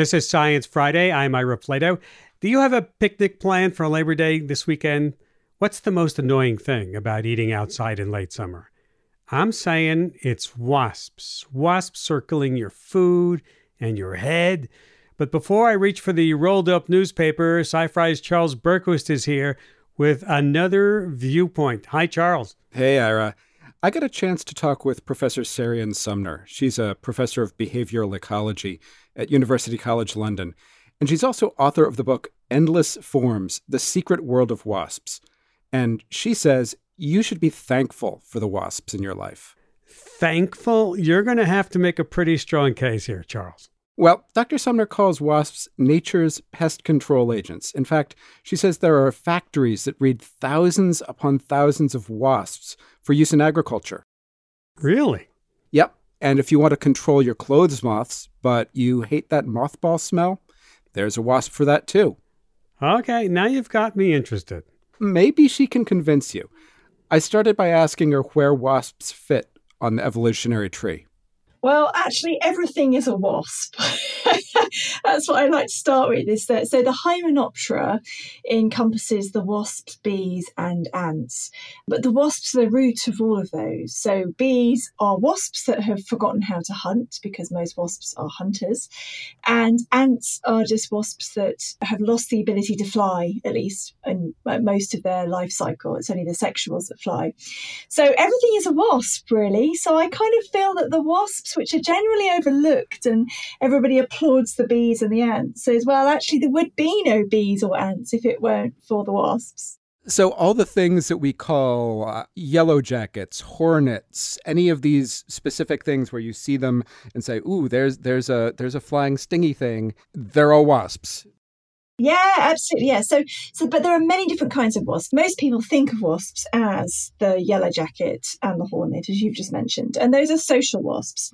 This is Science Friday. I'm Ira Flatow. Do you have a picnic plan for Labor Day this weekend? What's the most annoying thing about eating outside in late summer? I'm saying it's wasps. Wasps circling your food and your head. But before I reach for the rolled up newspaper, Sci Fi's Charles Bergquist is here with another viewpoint. Hi, Charles. Hey, Ira. I got a chance to talk with Professor Seirian Sumner. She's a professor of behavioral ecology at University College London, and she's also author of the book Endless Forms The Secret World of Wasps. And she says you should be thankful for the wasps in your life. Thankful? You're going to have to make a pretty strong case here, Charles. Well, Dr. Sumner calls wasps nature's pest control agents. In fact, she says there are factories that breed thousands upon thousands of wasps for use in agriculture. Really? Yep. And if you want to control your clothes moths, but you hate that mothball smell, there's a wasp for that too. Okay, now you've got me interested. Maybe she can convince you. I started by asking her where wasps fit on the evolutionary tree. Well, actually, everything is a wasp. That's what I like to start with. Is that so? The Hymenoptera encompasses the wasps, bees, and ants, but the wasps are the root of all of those. So bees are wasps that have forgotten how to hunt because most wasps are hunters, and ants are just wasps that have lost the ability to fly, at least in most of their life cycle. It's only the sexuals that fly. So everything is a wasp, really. So I kind of feel that the wasps which are generally overlooked and everybody applauds the bees and the ants, says, well, actually, there would be no bees or ants if it weren't for the wasps. So, all the things that we call uh, yellow jackets, hornets, any of these specific things where you see them and say, "Ooh, there's there's a there's a flying stingy thing," they're all wasps. Yeah, absolutely. Yeah. So, so, but there are many different kinds of wasps. Most people think of wasps as the yellow jacket and the hornet, as you've just mentioned, and those are social wasps.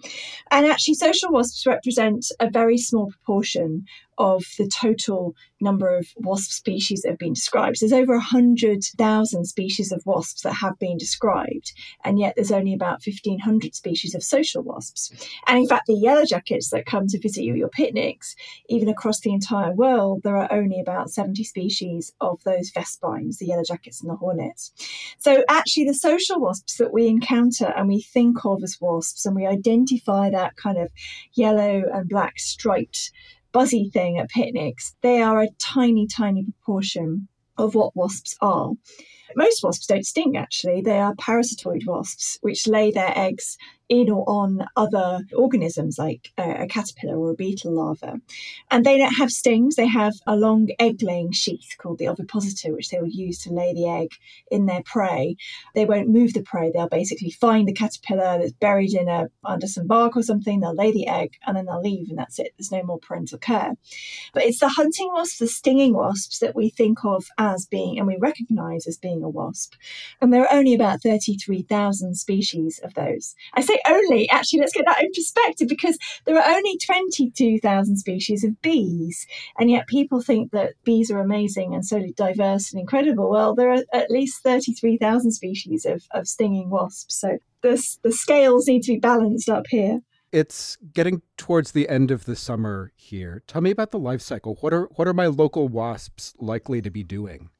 And actually, social wasps represent a very small proportion of the total number of wasp species that have been described. There's over 100,000 species of wasps that have been described, and yet there's only about 1,500 species of social wasps. And in fact, the yellow jackets that come to visit you at your picnics, even across the entire world, there are only about 70 species of those vespines, the yellow jackets and the hornets. So actually, the social wasps that we encounter and we think of as wasps, and we identify that kind of yellow and black striped buzzy thing at picnics, they are a tiny, tiny proportion of what wasps are. Most wasps don't sting, actually. They are parasitoid wasps, which lay their eggs in or on other organisms like a, a caterpillar or a beetle larva. And they don't have stings, they have a long egg laying sheath called the ovipositor, which they will use to lay the egg in their prey. They won't move the prey, they'll basically find the caterpillar that's buried in a under some bark or something, they'll lay the egg and then they'll leave, and that's it. There's no more parental care. But it's the hunting wasps, the stinging wasps that we think of as being and we recognize as being a wasp. And there are only about 33,000 species of those. I say only, actually, let's get that in perspective because there are only 22,000 species of bees. And yet people think that bees are amazing and so diverse and incredible. Well, there are at least 33,000 species of, of stinging wasps. So the, the scales need to be balanced up here. It's getting towards the end of the summer here. Tell me about the life cycle. What are what are my local wasps likely to be doing?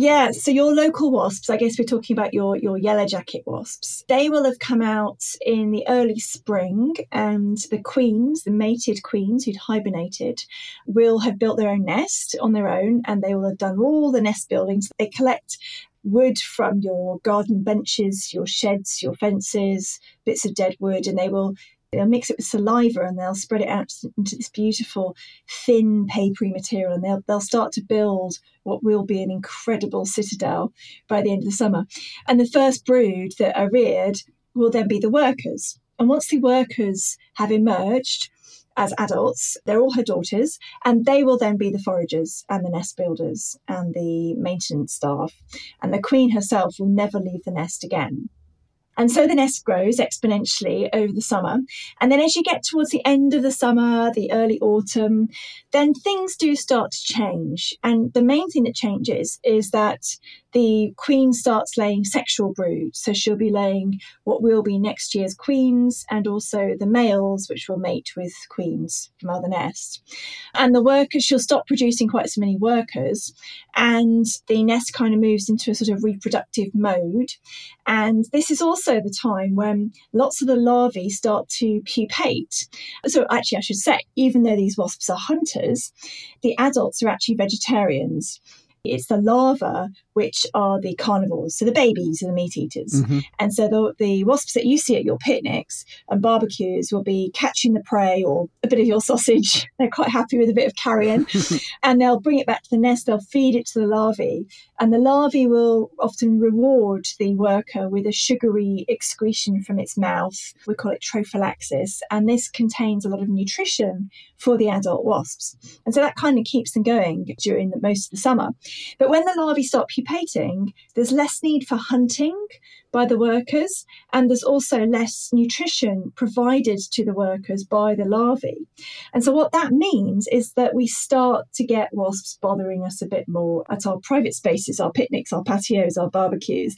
Yeah, so your local wasps, I guess we're talking about your, your yellow jacket wasps, they will have come out in the early spring, and the queens, the mated queens who'd hibernated, will have built their own nest on their own and they will have done all the nest building. So they collect wood from your garden benches, your sheds, your fences, bits of dead wood, and they will They'll mix it with saliva and they'll spread it out into this beautiful, thin, papery material, and they'll, they'll start to build what will be an incredible citadel by the end of the summer. And the first brood that are reared will then be the workers. And once the workers have emerged, as adults. They're all her daughters, and they will then be the foragers and the nest builders and the maintenance staff. And the queen herself will never leave the nest again. And so the nest grows exponentially over the summer. And then as you get towards the end of the summer, the early autumn, then things do start to change. And the main thing that changes is that the queen starts laying sexual brood. So she'll be laying what will be next year's queens and also the males, which will mate with queens from other nests. And the workers, she'll stop producing quite so many workers, and the nest kind of moves into a sort of reproductive mode. And this is also the time when lots of the larvae start to pupate. So, actually, I should say, even though these wasps are hunters, the adults are actually vegetarians. It's the larvae which are the carnivores, so the babies are the meat eaters. Mm-hmm. And so the, the wasps that you see at your picnics and barbecues will be catching the prey or a bit of your sausage. They're quite happy with a bit of carrion. and they'll bring it back to the nest, they'll feed it to the larvae. And the larvae will often reward the worker with a sugary excretion from its mouth. We call it trophallaxis. And this contains a lot of nutrition for the adult wasps. And so that kind of keeps them going during the, most of the summer. But when the larvae stop pupating, there's less need for hunting by the workers, and there's also less nutrition provided to the workers by the larvae. And so, what that means is that we start to get wasps bothering us a bit more at our private spaces, our picnics, our patios, our barbecues.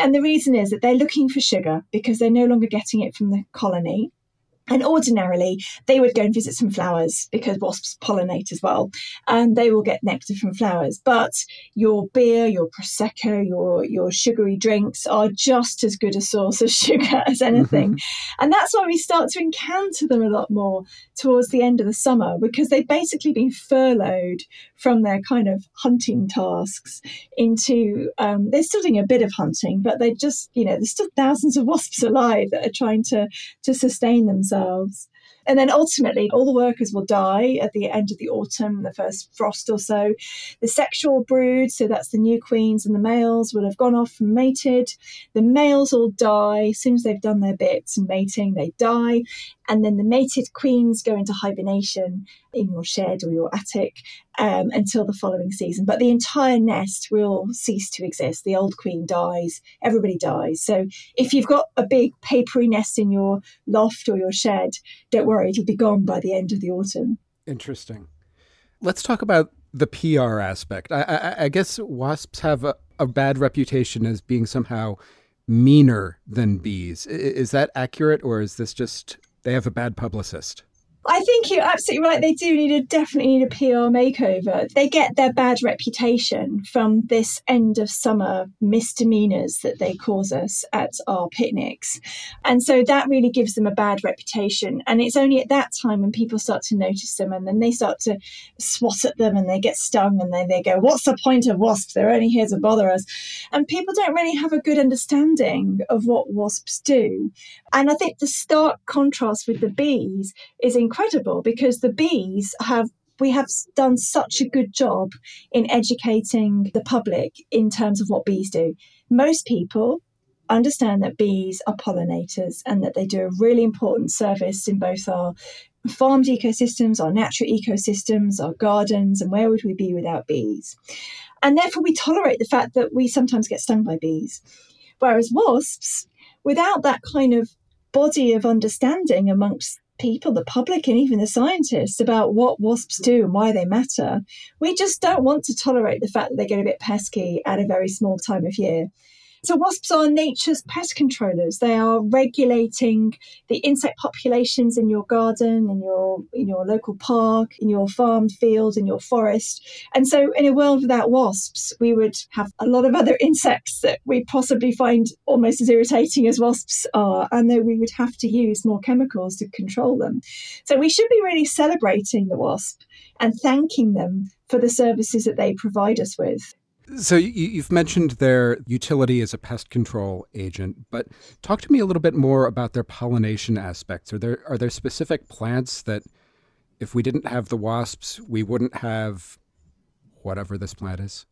And the reason is that they're looking for sugar because they're no longer getting it from the colony. And ordinarily, they would go and visit some flowers because wasps pollinate as well, and they will get nectar from flowers. But your beer, your prosecco, your your sugary drinks are just as good a source of sugar as anything, and that's why we start to encounter them a lot more towards the end of the summer because they've basically been furloughed from their kind of hunting tasks into um, they're still doing a bit of hunting, but they just you know there's still thousands of wasps alive that are trying to to sustain themselves themselves. And then ultimately, all the workers will die at the end of the autumn, the first frost or so. The sexual brood, so that's the new queens and the males, will have gone off and mated. The males all die. As soon as they've done their bits and mating, they die. And then the mated queens go into hibernation in your shed or your attic um, until the following season. But the entire nest will cease to exist. The old queen dies, everybody dies. So if you've got a big papery nest in your loft or your shed, don't worry, it'll be gone by the end of the autumn. Interesting. Let's talk about the PR aspect. I, I, I guess wasps have a, a bad reputation as being somehow meaner than bees. Is that accurate, or is this just they have a bad publicist? I think you're absolutely right. They do need a definitely need a PR makeover. They get their bad reputation from this end of summer misdemeanors that they cause us at our picnics. And so that really gives them a bad reputation. And it's only at that time when people start to notice them and then they start to swat at them and they get stung and then they go, What's the point of wasps? They're only here to bother us. And people don't really have a good understanding of what wasps do. And I think the stark contrast with the bees is incredible because the bees have we have done such a good job in educating the public in terms of what bees do. Most people understand that bees are pollinators and that they do a really important service in both our farmed ecosystems, our natural ecosystems, our gardens, and where would we be without bees? And therefore, we tolerate the fact that we sometimes get stung by bees. Whereas wasps, without that kind of body of understanding amongst people, the public, and even the scientists about what wasps do and why they matter. We just don't want to tolerate the fact that they get a bit pesky at a very small time of year. So wasps are nature's pest controllers. They are regulating the insect populations in your garden, in your in your local park, in your farm field, in your forest. And so in a world without wasps, we would have a lot of other insects that we possibly find almost as irritating as wasps are, and that we would have to use more chemicals to control them. So we should be really celebrating the wasp and thanking them for the services that they provide us with. So you, have mentioned their utility as a pest control agent, but talk to me a little bit more about their pollination aspects. Are there are there specific plants that, if we didn't have the wasps, we wouldn't have whatever this plant is?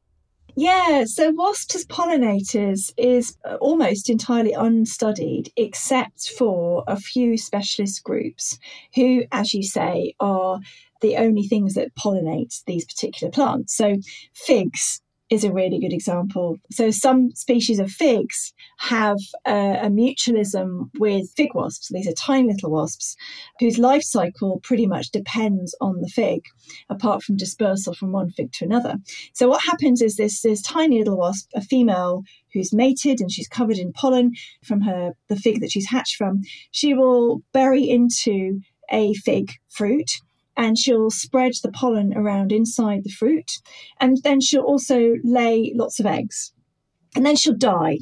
Yeah, so wasps as pollinators is uh, almost entirely unstudied, except for a few specialist groups who, as you say, are the only things that pollinate these particular plants. So figs is a really good example. So, some species of figs have a, mutualism with fig wasps. These are tiny little wasps whose life cycle pretty much depends on the fig, apart from dispersal from one fig to another. So, what happens is this, this tiny little wasp, a female who's mated and she's covered in pollen from her the fig that she's hatched from, she will bury into a fig fruit and she'll spread the pollen around inside the fruit. And then she'll also lay lots of eggs and then she'll die.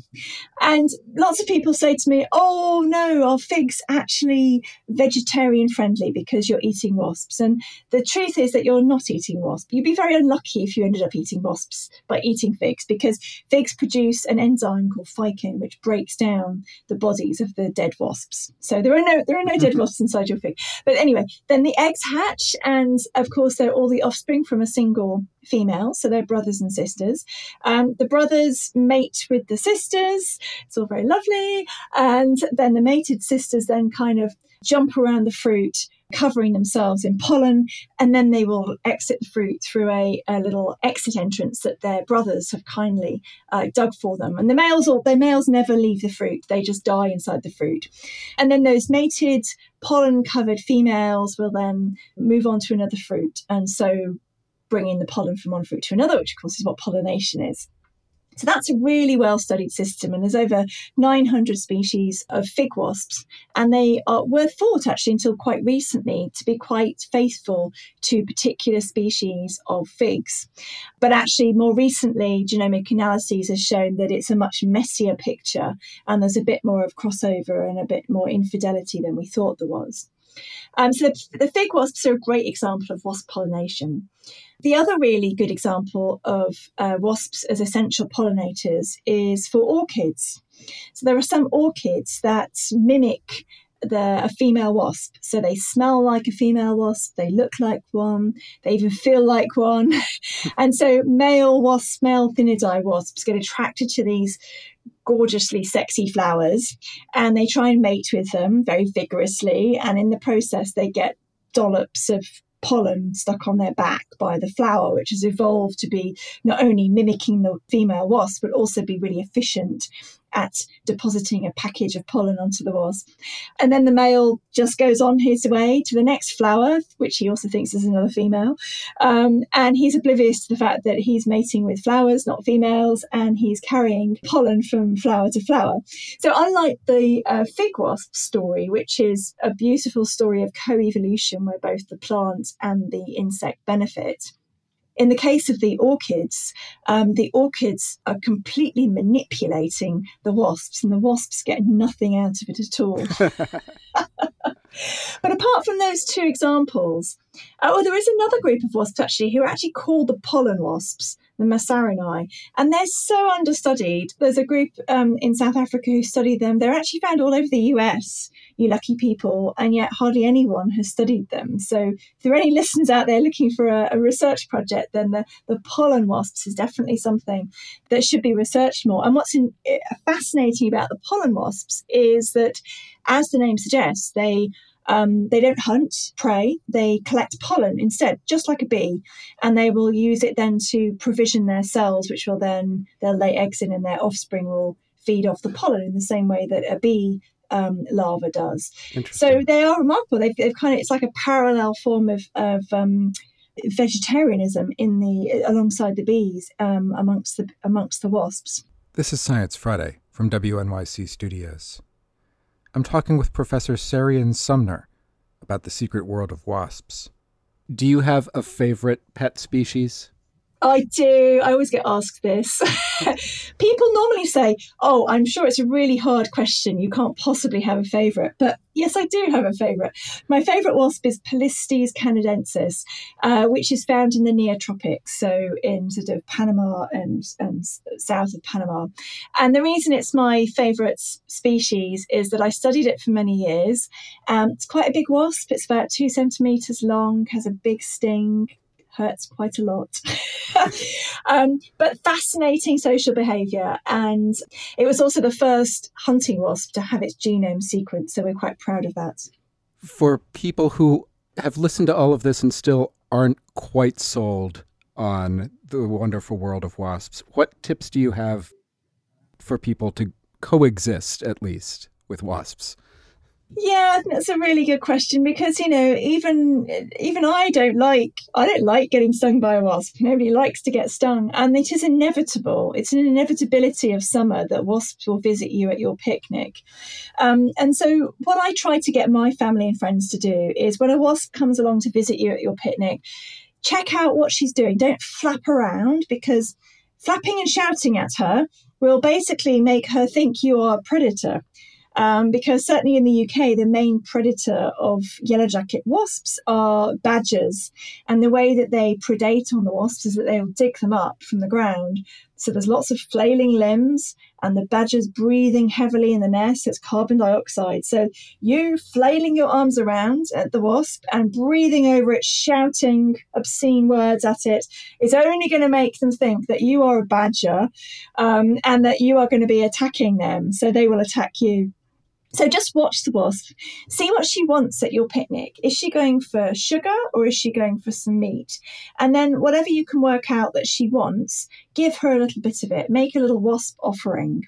And lots of people say to me, Oh no, are figs actually vegetarian friendly because you're eating wasps? And the truth is that you're not eating wasps. You'd be very unlucky if you ended up eating wasps by eating figs because figs produce an enzyme called ficain which breaks down the bodies of the dead wasps. So there are no there are no dead wasps inside your fig. But anyway, then the eggs hatch and of course they're all the offspring from a single female, so they're brothers and sisters. Um, the brothers mate with the sisters. It's all very lovely. And then the mated sisters then kind of jump around the fruit, covering themselves in pollen, and then they will exit the fruit through a, a little exit entrance that their brothers have kindly uh, dug for them. And the males, or their males, never leave the fruit; they just die inside the fruit. And then those mated, pollen-covered females will then move on to another fruit, and so bringing the pollen from one fruit to another, which of course is what pollination is. So that's a really well studied system, and there's over 900 species of fig wasps, and they are, were thought actually until quite recently to be quite faithful to particular species of figs. But actually, more recently, genomic analyses has shown that it's a much messier picture, and there's a bit more of crossover and a bit more infidelity than we thought there was. Um, so the, the fig wasps are a great example of wasp pollination. The other really good example of uh, wasps as essential pollinators is for orchids. So there are some orchids that mimic the a female wasp. So they smell like a female wasp, they look like one, they even feel like one. and so male wasps, male Thynnidae wasps get attracted to these gorgeously sexy flowers and they try and mate with them very vigorously and in the process they get dollops of pollen stuck on their back by the flower, which has evolved to be not only mimicking the female wasp, but also be really efficient at depositing a package of pollen onto the wasp. And then the male just goes on his way to the next flower, which he also thinks is another female. Um, and he's oblivious to the fact that he's mating with flowers, not females, and he's carrying pollen from flower to flower. So, unlike the uh, fig wasp story, which is a beautiful story of co evolution where both the plant and the insect benefit, in the case of the orchids, um, the orchids are completely manipulating the wasps, and the wasps get nothing out of it at all. but apart from those two examples, uh, oh, there is another group of wasps actually who are actually called the pollen wasps the Masarinae, and they're so understudied. There's a group um, in South Africa who study them. They're actually found all over the US, you lucky people, and yet hardly anyone has studied them. So if there are any listeners out there looking for a, a research project, then the, the pollen wasps is definitely something that should be researched more. And what's in, eh, fascinating about the pollen wasps is that, as the name suggests, they um, they don't hunt prey, they collect pollen instead, just like a bee, and they will use it then to provision their cells, which will then they'll lay eggs in, and their offspring will feed off the pollen in the same way that a bee um, larva does. So they are remarkable. They've, they've, kind of it's like a parallel form of, of um, vegetarianism in the alongside the bees um, amongst the amongst the wasps. This is Science Friday from WNYC Studios. I'm talking with Professor Seirian Sumner about the secret world of wasps. Do you have a favorite pet species? I do. I always get asked this. People normally say, Oh, I'm sure it's a really hard question. You can't possibly have a favourite. But yes, I do have a favourite. My favourite wasp is Polistes canadensis, uh, which is found in the neotropics, so in sort of Panama and, and south of Panama. And the reason it's my favourite species is that I studied it for many years. Um, it's quite a big wasp. It's about two centimetres long, has a big sting, hurts quite a lot. um, but fascinating social behaviour. And it was also the first hunting wasp to have its genome sequenced. So we're quite proud of that. For people who have listened to all of this and still aren't quite sold on the wonderful world of wasps. What tips do you have for people to coexist, at least, with wasps? Yeah, that's a really good question because you know even even I don't like I don't like getting stung by a wasp. Nobody likes to get stung, and it is inevitable. It's an inevitability of summer that wasps will visit you at your picnic. Um, and so, what I try to get my family and friends to do is when a wasp comes along to visit you at your picnic, check out what she's doing. Don't flap around because flapping and shouting at her will basically make her think you are a predator. Um, because certainly in the UK, the main predator of yellow jacket wasps are badgers. And the way that they predate on the wasps is that they'll dig them up from the ground. So there's lots of flailing limbs, and the badger's breathing heavily in the nest. It's carbon dioxide. So you flailing your arms around at the wasp and breathing over it, shouting obscene words at it, is only going to make them think that you are a badger um, and that you are going to be attacking them. So they will attack you. So just watch the wasp. See what she wants at your picnic. Is she going for sugar or is she going for some meat? And then whatever you can work out that she wants, give her a little bit of it. Make a little wasp offering.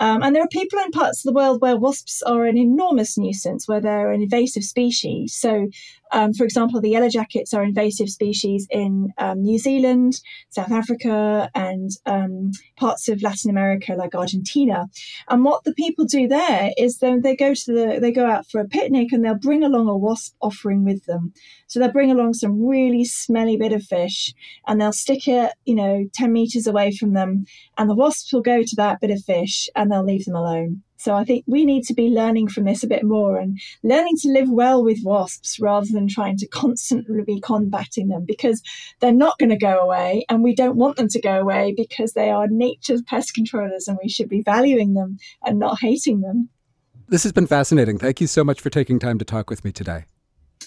Um, and there are people in parts of the world where wasps are an enormous nuisance, where they're an invasive species. So, um, for example, the yellow jackets are invasive species in um, New Zealand, South Africa, and um, parts of Latin America, like Argentina. And what the people do there is then they go to the they go out for a picnic and they'll bring along a wasp offering with them. So they'll bring along some really smelly bit of fish, and they'll stick it, you know, ten meters away from them, and the wasps will go to that bit of fish fish and they'll leave them alone. So I think we need to be learning from this a bit more and learning to live well with wasps rather than trying to constantly be combating them because they're not going to go away and we don't want them to go away because they are nature's pest controllers and we should be valuing them and not hating them. This has been fascinating. Thank you so much for taking time to talk with me today.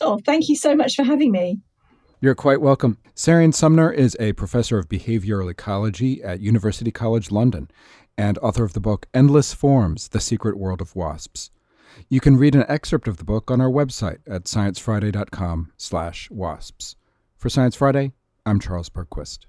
Oh, thank you so much for having me. You're quite welcome. Seirian Sumner is a professor of behavioral ecology at University College London and author of the book Endless Forms The Secret World of Wasps. You can read an excerpt of the book on our website at sciencefriday.com/wasps. For Science Friday, I'm Charles Bergquist.